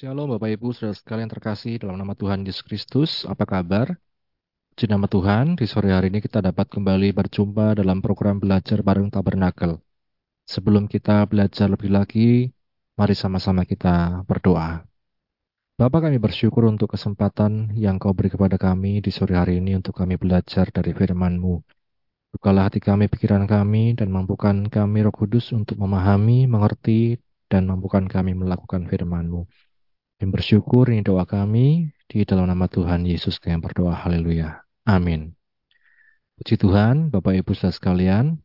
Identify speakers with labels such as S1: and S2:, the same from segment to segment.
S1: Shalom Bapak Ibu Saudara sekalian terkasih dalam nama Tuhan Yesus Kristus. Apa kabar? Puji nama Tuhan, di sore hari ini kita dapat kembali berjumpa dalam program belajar bareng Tabernakel. Sebelum kita belajar lebih lagi, mari sama-sama kita berdoa. Bapak kami bersyukur untuk kesempatan yang kau beri kepada kami di sore hari ini untuk kami belajar dari firman-Mu. Bukalah hati kami, pikiran kami, dan mampukan kami roh kudus untuk memahami, mengerti, dan mampukan kami melakukan firman-Mu. Yang bersyukur ini doa kami di dalam nama Tuhan Yesus kami berdoa. Haleluya. Amin. Puji Tuhan, Bapak Ibu saudara sekalian,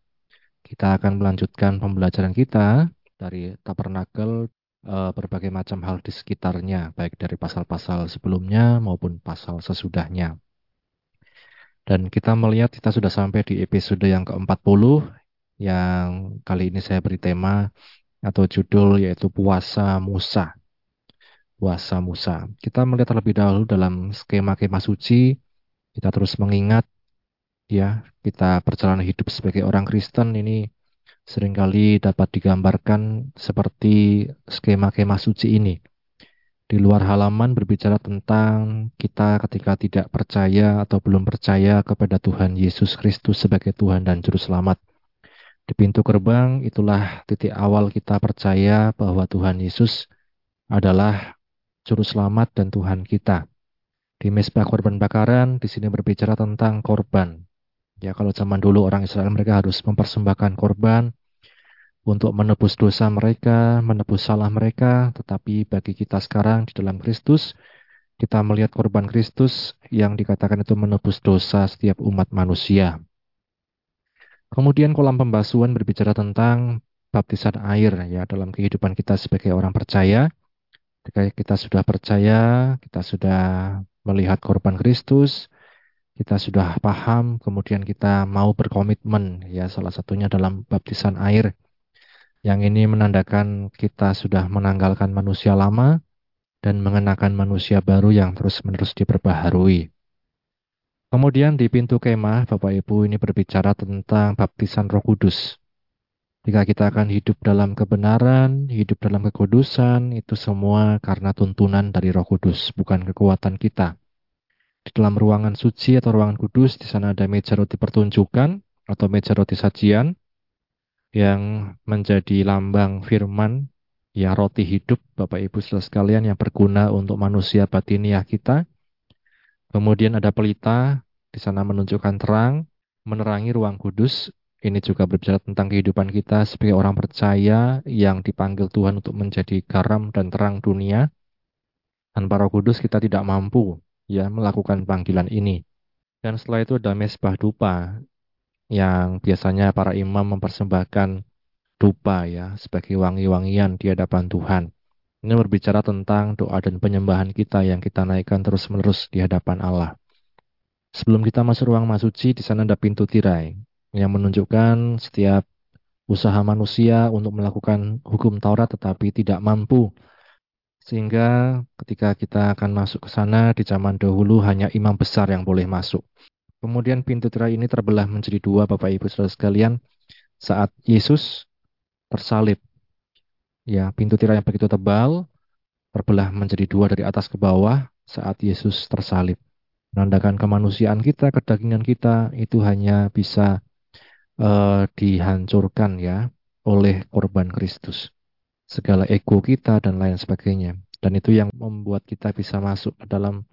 S1: kita akan melanjutkan pembelajaran kita dari tabernakel eh, berbagai macam hal di sekitarnya, baik dari pasal-pasal sebelumnya maupun pasal sesudahnya. Dan kita melihat kita sudah sampai di episode yang ke-40 yang kali ini saya beri tema atau judul yaitu puasa Musa puasa Musa. Kita melihat terlebih dahulu dalam skema kemah suci, kita terus mengingat ya, kita perjalanan hidup sebagai orang Kristen ini sering kali dapat digambarkan seperti skema kemah suci ini. Di luar halaman berbicara tentang kita ketika tidak percaya atau belum percaya kepada Tuhan Yesus Kristus sebagai Tuhan dan Juru Selamat. Di pintu gerbang itulah titik awal kita percaya bahwa Tuhan Yesus adalah Juru Selamat dan Tuhan kita. Di mesbah korban bakaran, di sini berbicara tentang korban. Ya, kalau zaman dulu orang Israel mereka harus mempersembahkan korban untuk menebus dosa mereka, menebus salah mereka, tetapi bagi kita sekarang di dalam Kristus, kita melihat korban Kristus yang dikatakan itu menebus dosa setiap umat manusia. Kemudian kolam pembasuhan berbicara tentang baptisan air ya dalam kehidupan kita sebagai orang percaya. Ketika kita sudah percaya, kita sudah melihat korban Kristus, kita sudah paham, kemudian kita mau berkomitmen, ya salah satunya dalam baptisan air. Yang ini menandakan kita sudah menanggalkan manusia lama dan mengenakan manusia baru yang terus-menerus diperbaharui. Kemudian di pintu kemah, Bapak Ibu ini berbicara tentang baptisan Roh Kudus. Jika kita akan hidup dalam kebenaran, hidup dalam kekudusan, itu semua karena tuntunan dari Roh Kudus, bukan kekuatan kita. Di dalam ruangan suci atau ruangan kudus, di sana ada meja roti pertunjukan atau meja roti sajian yang menjadi lambang firman, ya roti hidup, Bapak Ibu saudara sekalian yang berguna untuk manusia batiniah kita. Kemudian ada pelita, di sana menunjukkan terang, menerangi ruang kudus, ini juga berbicara tentang kehidupan kita sebagai orang percaya yang dipanggil Tuhan untuk menjadi garam dan terang dunia. Tanpa Roh Kudus kita tidak mampu ya melakukan panggilan ini. Dan setelah itu ada mesbah dupa yang biasanya para imam mempersembahkan dupa ya sebagai wangi-wangian di hadapan Tuhan. Ini berbicara tentang doa dan penyembahan kita yang kita naikkan terus-menerus di hadapan Allah. Sebelum kita masuk ruang masuci, di sana ada pintu tirai yang menunjukkan setiap usaha manusia untuk melakukan hukum Taurat tetapi tidak mampu. Sehingga ketika kita akan masuk ke sana di zaman dahulu hanya imam besar yang boleh masuk. Kemudian pintu tirai ini terbelah menjadi dua Bapak Ibu Saudara sekalian saat Yesus tersalib. Ya, pintu tirai yang begitu tebal terbelah menjadi dua dari atas ke bawah saat Yesus tersalib. Menandakan kemanusiaan kita, kedagingan kita itu hanya bisa uh, dihancurkan ya oleh korban Kristus. Segala ego kita dan lain sebagainya. Dan itu yang membuat kita bisa masuk ke dalam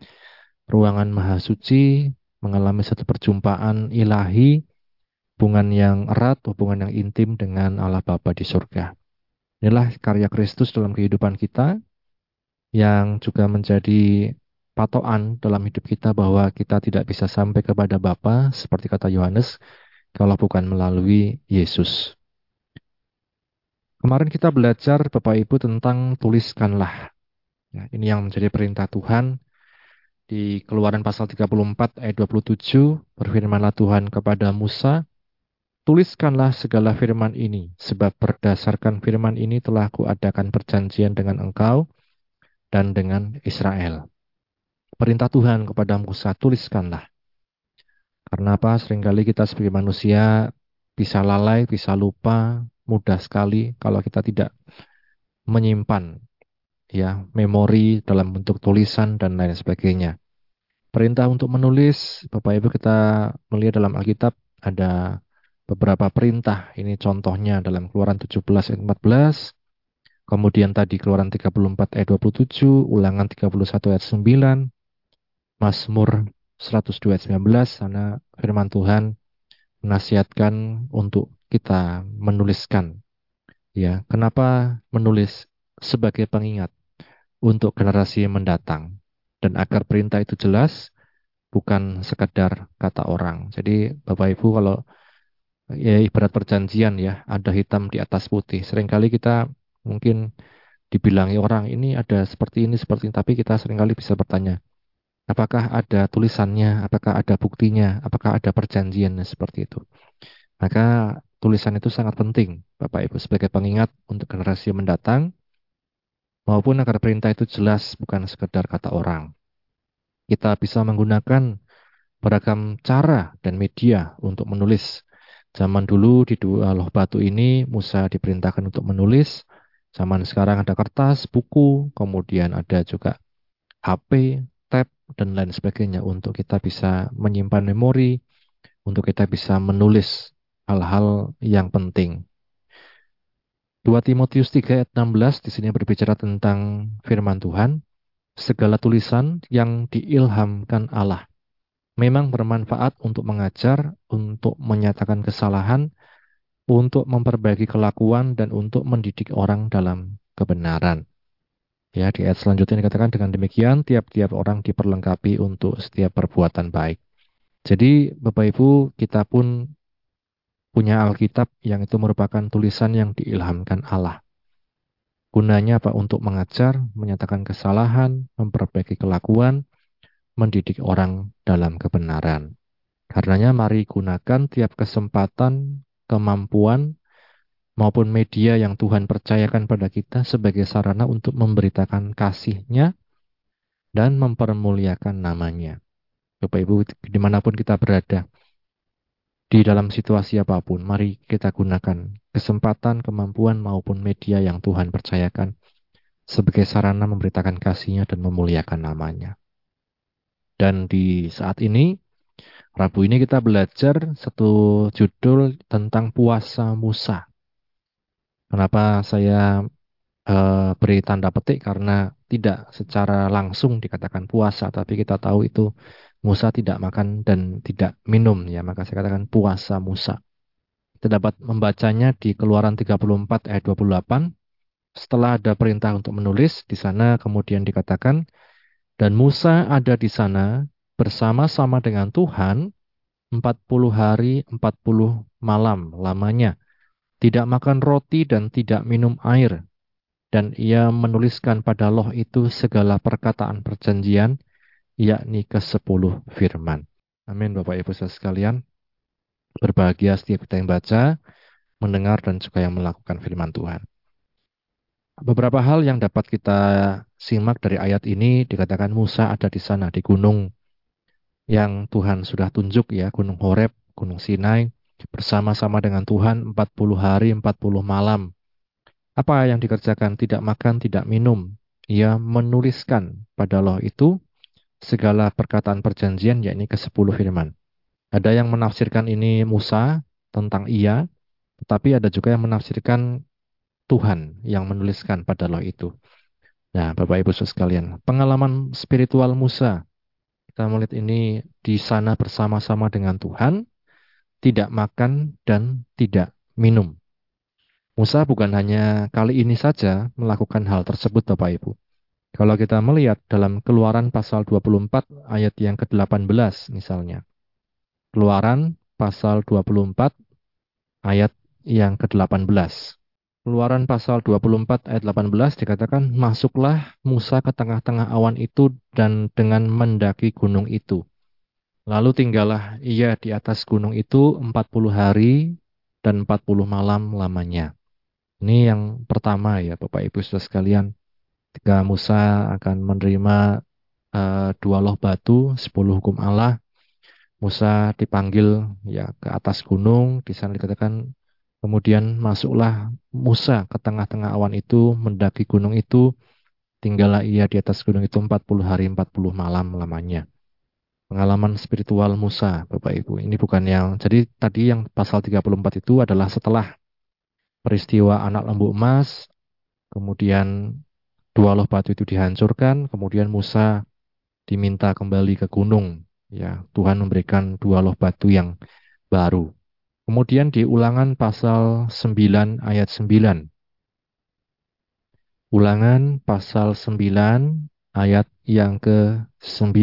S1: ruangan maha suci, mengalami satu perjumpaan ilahi, hubungan yang erat, hubungan yang intim dengan Allah Bapa di surga. Inilah karya Kristus dalam kehidupan kita yang juga menjadi patokan dalam hidup kita bahwa kita tidak bisa sampai kepada Bapa seperti kata Yohanes kalau bukan melalui Yesus. Kemarin kita belajar Bapak Ibu tentang tuliskanlah. Ya, ini yang menjadi perintah Tuhan di Keluaran pasal 34 ayat 27 berfirmanlah Tuhan kepada Musa, tuliskanlah segala firman ini sebab berdasarkan firman ini telah kuadakan perjanjian dengan engkau dan dengan Israel. Perintah Tuhan kepada Musa, tuliskanlah. Karena apa? Seringkali kita sebagai manusia bisa lalai, bisa lupa, mudah sekali kalau kita tidak menyimpan ya memori dalam bentuk tulisan dan lain sebagainya. Perintah untuk menulis, Bapak Ibu kita melihat dalam Alkitab ada beberapa perintah. Ini contohnya dalam Keluaran 17 ayat 14, kemudian tadi Keluaran 34 ayat 27, Ulangan 31 ayat 9, Mazmur 102 ayat 19, sana firman Tuhan menasihatkan untuk kita menuliskan. Ya, kenapa menulis sebagai pengingat untuk generasi mendatang? dan agar perintah itu jelas bukan sekedar kata orang. Jadi Bapak Ibu kalau ya ibarat perjanjian ya, ada hitam di atas putih. Seringkali kita mungkin dibilangi orang ini ada seperti ini seperti ini, tapi kita sering kali bisa bertanya, apakah ada tulisannya, apakah ada buktinya, apakah ada perjanjiannya seperti itu. Maka tulisan itu sangat penting Bapak Ibu sebagai pengingat untuk generasi mendatang maupun agar perintah itu jelas bukan sekedar kata orang. Kita bisa menggunakan beragam cara dan media untuk menulis. Zaman dulu di dua loh batu ini Musa diperintahkan untuk menulis. Zaman sekarang ada kertas, buku, kemudian ada juga HP, tab, dan lain sebagainya untuk kita bisa menyimpan memori, untuk kita bisa menulis hal-hal yang penting. 2 Timotius 3 ayat 16 di sini berbicara tentang firman Tuhan. Segala tulisan yang diilhamkan Allah memang bermanfaat untuk mengajar, untuk menyatakan kesalahan, untuk memperbaiki kelakuan, dan untuk mendidik orang dalam kebenaran. Ya, di ayat selanjutnya dikatakan dengan demikian, tiap-tiap orang diperlengkapi untuk setiap perbuatan baik. Jadi, Bapak Ibu, kita pun punya Alkitab yang itu merupakan tulisan yang diilhamkan Allah. Gunanya apa? Untuk mengajar, menyatakan kesalahan, memperbaiki kelakuan, mendidik orang dalam kebenaran. Karenanya mari gunakan tiap kesempatan, kemampuan, maupun media yang Tuhan percayakan pada kita sebagai sarana untuk memberitakan kasihnya dan mempermuliakan namanya. Bapak Ibu, di mana pun kita berada, di dalam situasi apa pun, mari kita gunakan kesempatan, kemampuan maupun media yang Tuhan percayakan sebagai sarana memberitakan kasihnya dan memuliakan namanya. Dan di saat ini, Rabu ini kita belajar satu judul tentang puasa Musa. Kenapa saya uh, beri tanda petik? Karena tidak secara langsung dikatakan puasa, tapi kita tahu itu Musa tidak makan dan tidak minum ya, maka saya katakan puasa Musa. Kita dapat membacanya di Keluaran 34 ayat 28. Setelah ada perintah untuk menulis, di sana kemudian dikatakan, dan Musa ada di sana bersama-sama dengan Tuhan 40 hari 40 malam lamanya. Tidak makan roti dan tidak minum air. Dan ia menuliskan pada loh itu segala perkataan perjanjian yakni ke-10 firman. Amin Bapak Ibu saudara sekalian. Berbahagia setiap kita yang baca, mendengar dan juga yang melakukan firman Tuhan. Beberapa hal yang dapat kita simak dari ayat ini dikatakan Musa ada di sana di gunung yang Tuhan sudah tunjuk ya, Gunung Horeb, Gunung Sinai bersama-sama dengan Tuhan 40 hari 40 malam. Apa yang dikerjakan? Tidak makan, tidak minum. Ia menuliskan pada loh itu segala perkataan perjanjian, yakni ke sepuluh firman. Ada yang menafsirkan ini Musa tentang ia, tetapi ada juga yang menafsirkan Tuhan yang menuliskan pada loh itu. Nah, Bapak Ibu sekalian, pengalaman spiritual Musa, kita melihat ini di sana bersama-sama dengan Tuhan, tidak makan dan tidak minum. Musa bukan hanya kali ini saja melakukan hal tersebut Bapak Ibu. Kalau kita melihat dalam keluaran pasal 24 ayat yang ke-18 misalnya. Keluaran pasal 24 ayat yang ke-18. Keluaran pasal 24 ayat 18 dikatakan, Masuklah Musa ke tengah-tengah awan itu dan dengan mendaki gunung itu. Lalu tinggallah ia di atas gunung itu 40 hari dan 40 malam lamanya. Ini yang pertama ya Bapak Ibu Saudara sekalian ketika Musa akan menerima uh, dua loh batu, sepuluh hukum Allah, Musa dipanggil ya ke atas gunung, di sana dikatakan kemudian masuklah Musa ke tengah-tengah awan itu, mendaki gunung itu, tinggallah ia di atas gunung itu 40 hari 40 malam lamanya. Pengalaman spiritual Musa, Bapak Ibu. Ini bukan yang, jadi tadi yang pasal 34 itu adalah setelah peristiwa anak lembu emas, kemudian dua loh batu itu dihancurkan, kemudian Musa diminta kembali ke gunung. Ya, Tuhan memberikan dua loh batu yang baru. Kemudian di ulangan pasal 9 ayat 9. Ulangan pasal 9 ayat yang ke-9.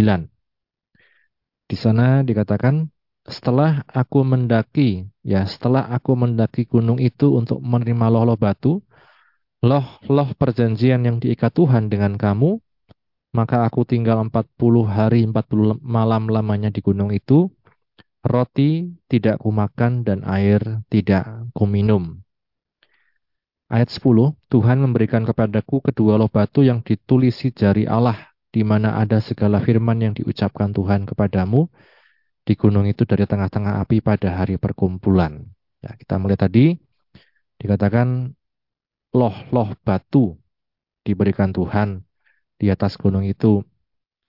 S1: Di sana dikatakan, setelah aku mendaki, ya setelah aku mendaki gunung itu untuk menerima loh-loh batu, loh-loh perjanjian yang diikat Tuhan dengan kamu, maka aku tinggal 40 hari 40 malam lamanya di gunung itu, roti tidak kumakan dan air tidak kuminum. Ayat 10, Tuhan memberikan kepadaku kedua loh batu yang ditulisi jari Allah, di mana ada segala firman yang diucapkan Tuhan kepadamu di gunung itu dari tengah-tengah api pada hari perkumpulan. Ya, kita melihat tadi, dikatakan loh-loh batu diberikan Tuhan di atas gunung itu.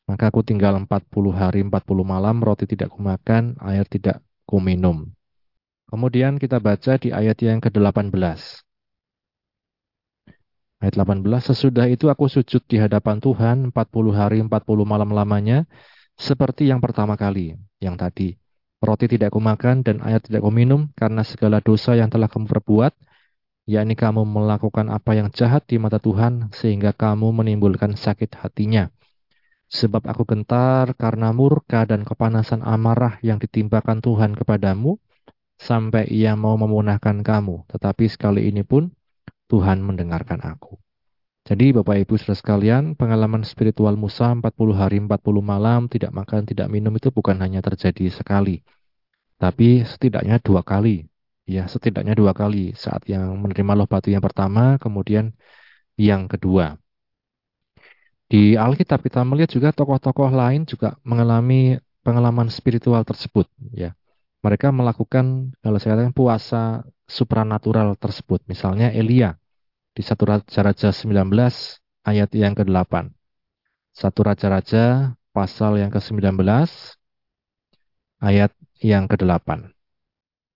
S1: Maka aku tinggal 40 hari 40 malam, roti tidak kumakan, air tidak kuminum. Kemudian kita baca di ayat yang ke-18. Ayat 18, sesudah itu aku sujud di hadapan Tuhan 40 hari 40 malam lamanya, seperti yang pertama kali, yang tadi. Roti tidak kumakan dan air tidak kuminum karena segala dosa yang telah kamu perbuat, yakni kamu melakukan apa yang jahat di mata Tuhan sehingga kamu menimbulkan sakit hatinya. Sebab aku gentar karena murka dan kepanasan amarah yang ditimbakan Tuhan kepadamu, sampai ia mau memunahkan kamu. Tetapi sekali ini pun Tuhan mendengarkan aku. Jadi Bapak Ibu saudara sekalian, pengalaman spiritual Musa 40 hari 40 malam tidak makan tidak minum itu bukan hanya terjadi sekali. Tapi setidaknya dua kali. Ya, setidaknya dua kali saat yang menerima loh batu yang pertama, kemudian yang kedua. Di Alkitab kita melihat juga tokoh-tokoh lain juga mengalami pengalaman spiritual tersebut, ya. Mereka melakukan kalau saya katakan puasa supranatural tersebut. Misalnya Elia di satu Raja-Raja 19 ayat yang ke-8. Satu Raja-Raja pasal yang ke-19 ayat yang ke-8.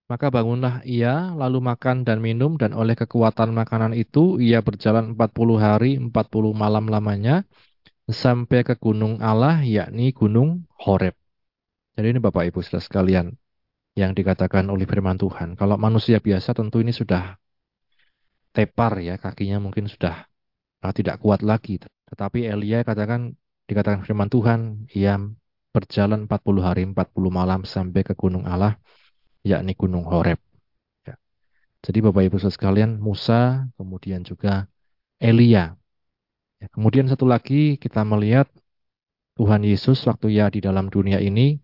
S1: Maka bangunlah ia, lalu makan dan minum, dan oleh kekuatan makanan itu ia berjalan 40 hari, 40 malam lamanya, sampai ke gunung Allah, yakni gunung Horeb. Jadi ini Bapak Ibu saudara sekalian, yang dikatakan oleh firman Tuhan. Kalau manusia biasa tentu ini sudah tepar ya, kakinya mungkin sudah uh, tidak kuat lagi. Tetapi Elia katakan dikatakan firman Tuhan, ia berjalan 40 hari 40 malam sampai ke gunung Allah, yakni gunung Horeb. Ya. Jadi Bapak Ibu sekalian, Musa, kemudian juga Elia. Ya, kemudian satu lagi kita melihat Tuhan Yesus waktu ya di dalam dunia ini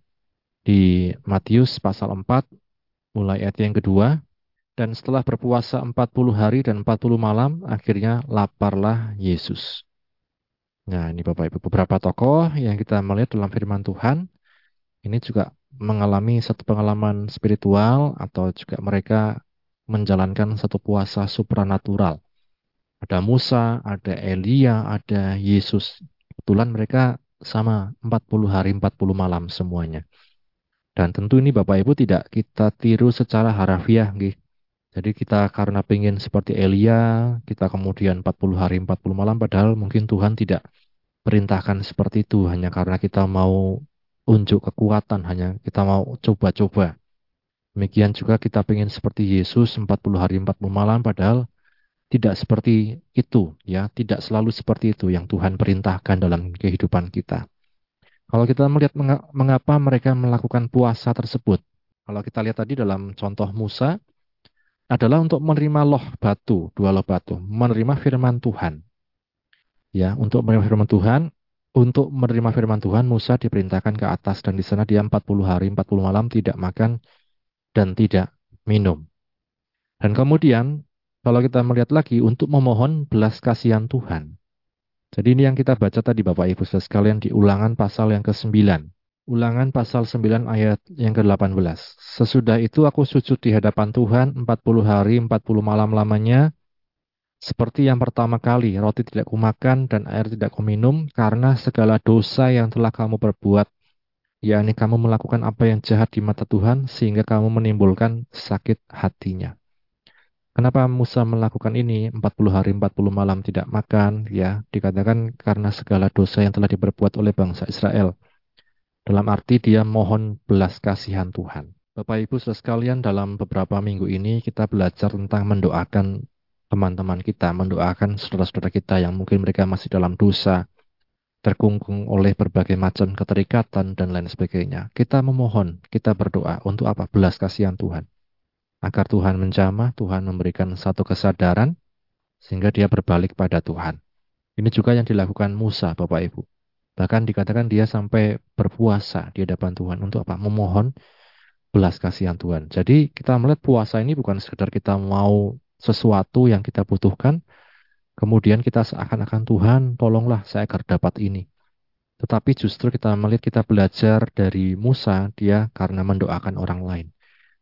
S1: di Matius pasal 4 mulai ayat yang kedua dan setelah berpuasa 40 hari dan 40 malam akhirnya laparlah Yesus. Nah, ini Bapak Ibu beberapa tokoh yang kita melihat dalam firman Tuhan ini juga mengalami satu pengalaman spiritual atau juga mereka menjalankan satu puasa supranatural. Ada Musa, ada Elia, ada Yesus. Kebetulan mereka sama 40 hari 40 malam semuanya. Dan tentu ini Bapak Ibu tidak kita tiru secara harafiah. Gitu. Jadi kita karena pengen seperti Elia, kita kemudian 40 hari 40 malam, padahal mungkin Tuhan tidak perintahkan seperti itu hanya karena kita mau unjuk kekuatan, hanya kita mau coba-coba. Demikian juga kita pengen seperti Yesus 40 hari 40 malam, padahal tidak seperti itu, ya, tidak selalu seperti itu yang Tuhan perintahkan dalam kehidupan kita. Kalau kita melihat mengapa mereka melakukan puasa tersebut, kalau kita lihat tadi dalam contoh Musa, adalah untuk menerima loh batu, dua loh batu, menerima firman Tuhan. Ya, untuk menerima firman Tuhan, untuk menerima firman Tuhan, Musa diperintahkan ke atas dan di sana dia 40 hari, 40 malam tidak makan dan tidak minum. Dan kemudian, kalau kita melihat lagi, untuk memohon belas kasihan Tuhan. Jadi ini yang kita baca tadi Bapak Ibu saudara sekalian di ulangan pasal yang ke-9. Ulangan pasal 9 ayat yang ke-18. Sesudah itu aku sujud di hadapan Tuhan 40 hari 40 malam lamanya Seperti yang pertama kali, roti tidak kumakan dan air tidak kuminum karena segala dosa yang telah kamu perbuat, yakni kamu melakukan apa yang jahat di mata Tuhan sehingga kamu menimbulkan sakit hatinya. Kenapa Musa melakukan ini 40 hari 40 malam tidak makan ya dikatakan karena segala dosa yang telah diperbuat oleh bangsa Israel. Dalam arti dia mohon belas kasihan Tuhan. Bapak Ibu Saudara sekalian dalam beberapa minggu ini kita belajar tentang mendoakan teman-teman kita, mendoakan saudara-saudara kita yang mungkin mereka masih dalam dosa, terkungkung oleh berbagai macam keterikatan dan lain sebagainya. Kita memohon, kita berdoa untuk apa? Belas kasihan Tuhan. Agar Tuhan menjamah, Tuhan memberikan satu kesadaran sehingga dia berbalik pada Tuhan. Ini juga yang dilakukan Musa, Bapak Ibu. Bahkan dikatakan dia sampai berpuasa di hadapan Tuhan untuk apa? Memohon belas kasihan Tuhan. Jadi kita melihat puasa ini bukan sekedar kita mau sesuatu yang kita butuhkan, kemudian kita seakan-akan Tuhan, tolonglah saya agar dapat ini. Tetapi justru kita melihat kita belajar dari Musa, dia karena mendoakan orang lain.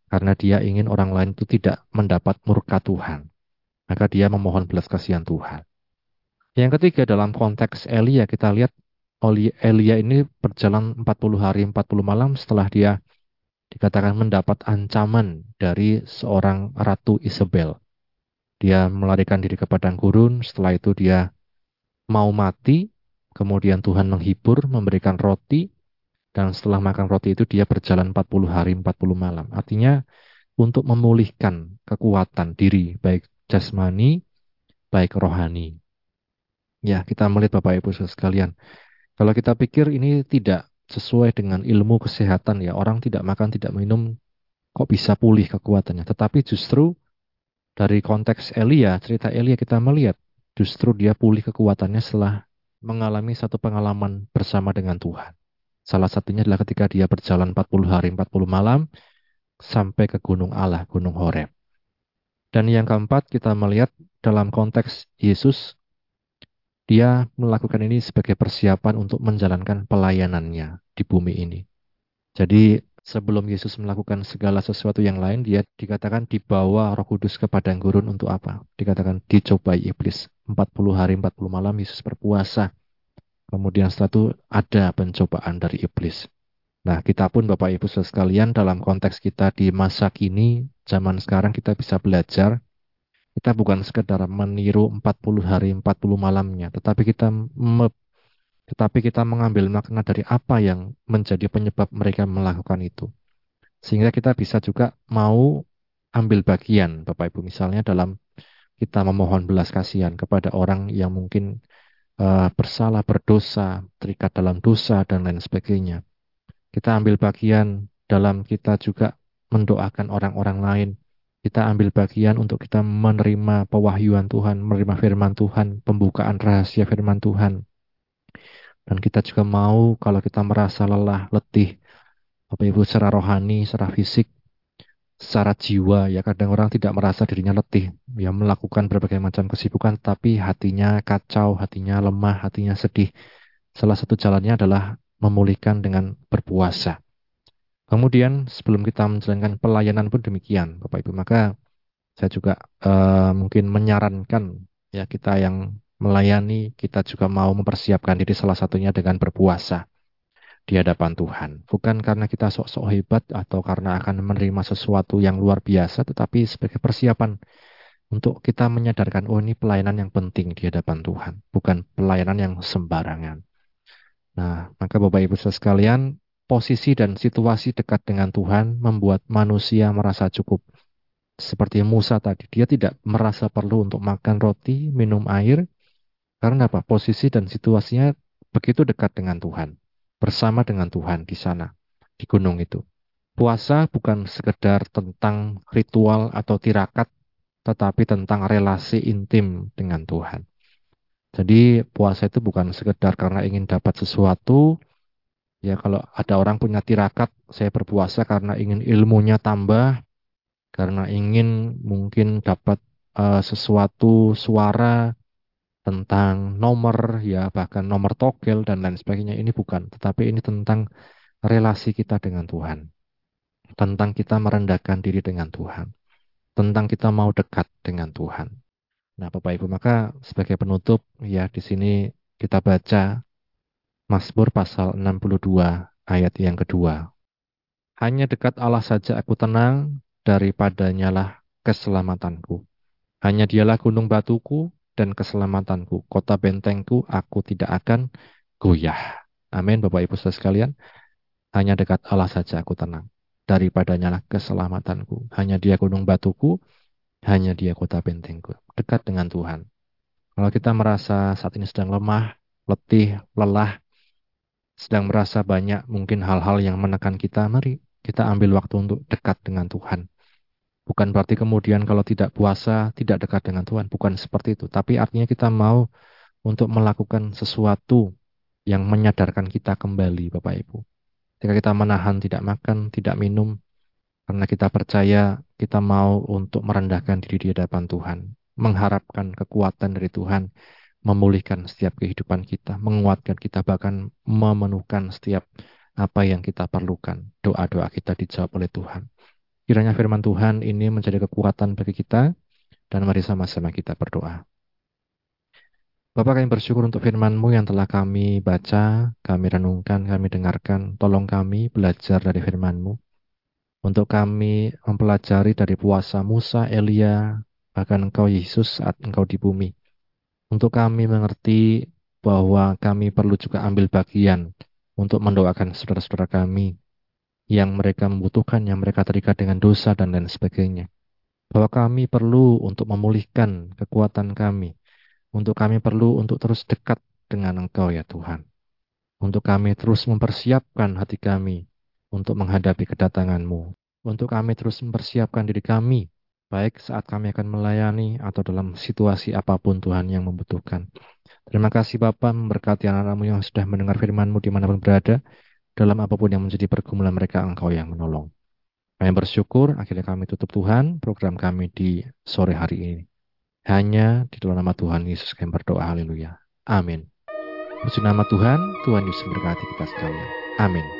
S1: Karena dia ingin orang lain itu tidak mendapat murka Tuhan. Maka dia memohon belas kasihan Tuhan. Yang ketiga dalam konteks Elia kita lihat Elia ini berjalan 40 hari 40 malam setelah dia dikatakan mendapat ancaman dari seorang ratu Isabel. Dia melarikan diri ke padang gurun, setelah itu dia mau mati, kemudian Tuhan menghibur, memberikan roti, dan setelah makan roti itu dia berjalan 40 hari 40 malam. Artinya untuk memulihkan kekuatan diri, baik jasmani, baik rohani. Ya, kita melihat Bapak Ibu sekalian. Kalau kita pikir ini tidak sesuai dengan ilmu kesehatan ya, orang tidak makan, tidak minum, kok bisa pulih kekuatannya. Tetapi justru dari konteks Elia, cerita Elia kita melihat justru dia pulih kekuatannya setelah mengalami satu pengalaman bersama dengan Tuhan. Salah satunya adalah ketika dia berjalan 40 hari 40 malam sampai ke Gunung Allah, Gunung Horeb. Dan yang keempat kita melihat dalam konteks Yesus, dia melakukan ini sebagai persiapan untuk menjalankan pelayanannya di bumi ini. Jadi sebelum Yesus melakukan segala sesuatu yang lain, dia dikatakan dibawa roh kudus ke padang gurun untuk apa? Dikatakan dicobai iblis. 40 hari 40 malam Yesus berpuasa. Kemudian setelah itu ada pencobaan dari iblis. Nah, kita pun Bapak Ibu sekalian dalam konteks kita di masa kini, zaman sekarang kita bisa belajar. Kita bukan sekedar meniru 40 hari 40 malamnya, tetapi kita tetapi kita mengambil makna dari apa yang menjadi penyebab mereka melakukan itu. Sehingga kita bisa juga mau ambil bagian, Bapak Ibu, misalnya dalam kita memohon belas kasihan kepada orang yang mungkin uh, bersalah, berdosa, terikat dalam dosa, dan lain sebagainya. Kita ambil bagian dalam kita juga mendoakan orang-orang lain. Kita ambil bagian untuk kita menerima pewahyuan Tuhan, menerima firman Tuhan, pembukaan rahasia firman Tuhan, dan kita juga mau kalau kita merasa lelah, letih, Bapak Ibu secara rohani, secara fisik, secara jiwa, ya kadang orang tidak merasa dirinya letih, ya melakukan berbagai macam kesibukan, tapi hatinya kacau, hatinya lemah, hatinya sedih. Salah satu jalannya adalah memulihkan dengan berpuasa. Kemudian sebelum kita menjalankan pelayanan pun demikian, Bapak Ibu, maka saya juga uh, mungkin menyarankan ya kita yang melayani, kita juga mau mempersiapkan diri salah satunya dengan berpuasa di hadapan Tuhan. Bukan karena kita sok-sok hebat atau karena akan menerima sesuatu yang luar biasa, tetapi sebagai persiapan untuk kita menyadarkan, oh ini pelayanan yang penting di hadapan Tuhan, bukan pelayanan yang sembarangan. Nah, maka Bapak Ibu sekalian, posisi dan situasi dekat dengan Tuhan membuat manusia merasa cukup. Seperti Musa tadi, dia tidak merasa perlu untuk makan roti, minum air, karena apa? Posisi dan situasinya begitu dekat dengan Tuhan. Bersama dengan Tuhan di sana, di gunung itu. Puasa bukan sekedar tentang ritual atau tirakat, tetapi tentang relasi intim dengan Tuhan. Jadi puasa itu bukan sekedar karena ingin dapat sesuatu. Ya kalau ada orang punya tirakat, saya berpuasa karena ingin ilmunya tambah, karena ingin mungkin dapat uh, sesuatu suara, tentang nomor ya bahkan nomor togel dan lain sebagainya ini bukan tetapi ini tentang relasi kita dengan Tuhan tentang kita merendahkan diri dengan Tuhan tentang kita mau dekat dengan Tuhan Nah, Bapak Ibu, maka sebagai penutup ya di sini kita baca Mazmur pasal 62 ayat yang kedua. Hanya dekat Allah saja aku tenang, daripadanya lah keselamatanku. Hanya dialah gunung batuku dan keselamatanku, kota bentengku, aku tidak akan goyah. Amin, Bapak Ibu saudara sekalian. Hanya dekat Allah saja aku tenang. Daripadanya lah keselamatanku. Hanya dia gunung batuku, hanya dia kota bentengku. Dekat dengan Tuhan. Kalau kita merasa saat ini sedang lemah, letih, lelah, sedang merasa banyak mungkin hal-hal yang menekan kita, mari kita ambil waktu untuk dekat dengan Tuhan. Bukan berarti kemudian kalau tidak puasa, tidak dekat dengan Tuhan. Bukan seperti itu. Tapi artinya kita mau untuk melakukan sesuatu yang menyadarkan kita kembali, Bapak Ibu. Ketika kita menahan tidak makan, tidak minum, karena kita percaya kita mau untuk merendahkan diri di hadapan Tuhan, mengharapkan kekuatan dari Tuhan, memulihkan setiap kehidupan kita, menguatkan kita, bahkan memenuhkan setiap apa yang kita perlukan. Doa-doa kita dijawab oleh Tuhan. Kiranya firman Tuhan ini menjadi kekuatan bagi kita, dan mari sama-sama kita berdoa. Bapak kami bersyukur untuk firman-Mu yang telah kami baca, kami renungkan, kami dengarkan. Tolong kami belajar dari firman-Mu untuk kami mempelajari dari puasa Musa, Elia, bahkan Engkau Yesus saat Engkau di bumi. Untuk kami mengerti bahwa kami perlu juga ambil bagian untuk mendoakan saudara-saudara kami yang mereka membutuhkan, yang mereka terikat dengan dosa dan lain sebagainya. Bahwa kami perlu untuk memulihkan kekuatan kami, untuk kami perlu untuk terus dekat dengan Engkau ya Tuhan. Untuk kami terus mempersiapkan hati kami untuk menghadapi kedatanganmu. Untuk kami terus mempersiapkan diri kami, baik saat kami akan melayani atau dalam situasi apa pun Tuhan yang membutuhkan. Terima kasih Bapak memberkati anak-anakmu yang sudah mendengar firman-Mu di mana pun berada, dalam apa pun yang menjadi pergumulan mereka Engkau yang menolong. Kami bersyukur akhirnya kami tutup Tuhan program kami di sore hari ini. Hanya di dalam nama Tuhan Yesus kami berdoa, haleluya. Amin. Puji nama Tuhan, Tuhan Yesus memberkati kita sekalian. Amin.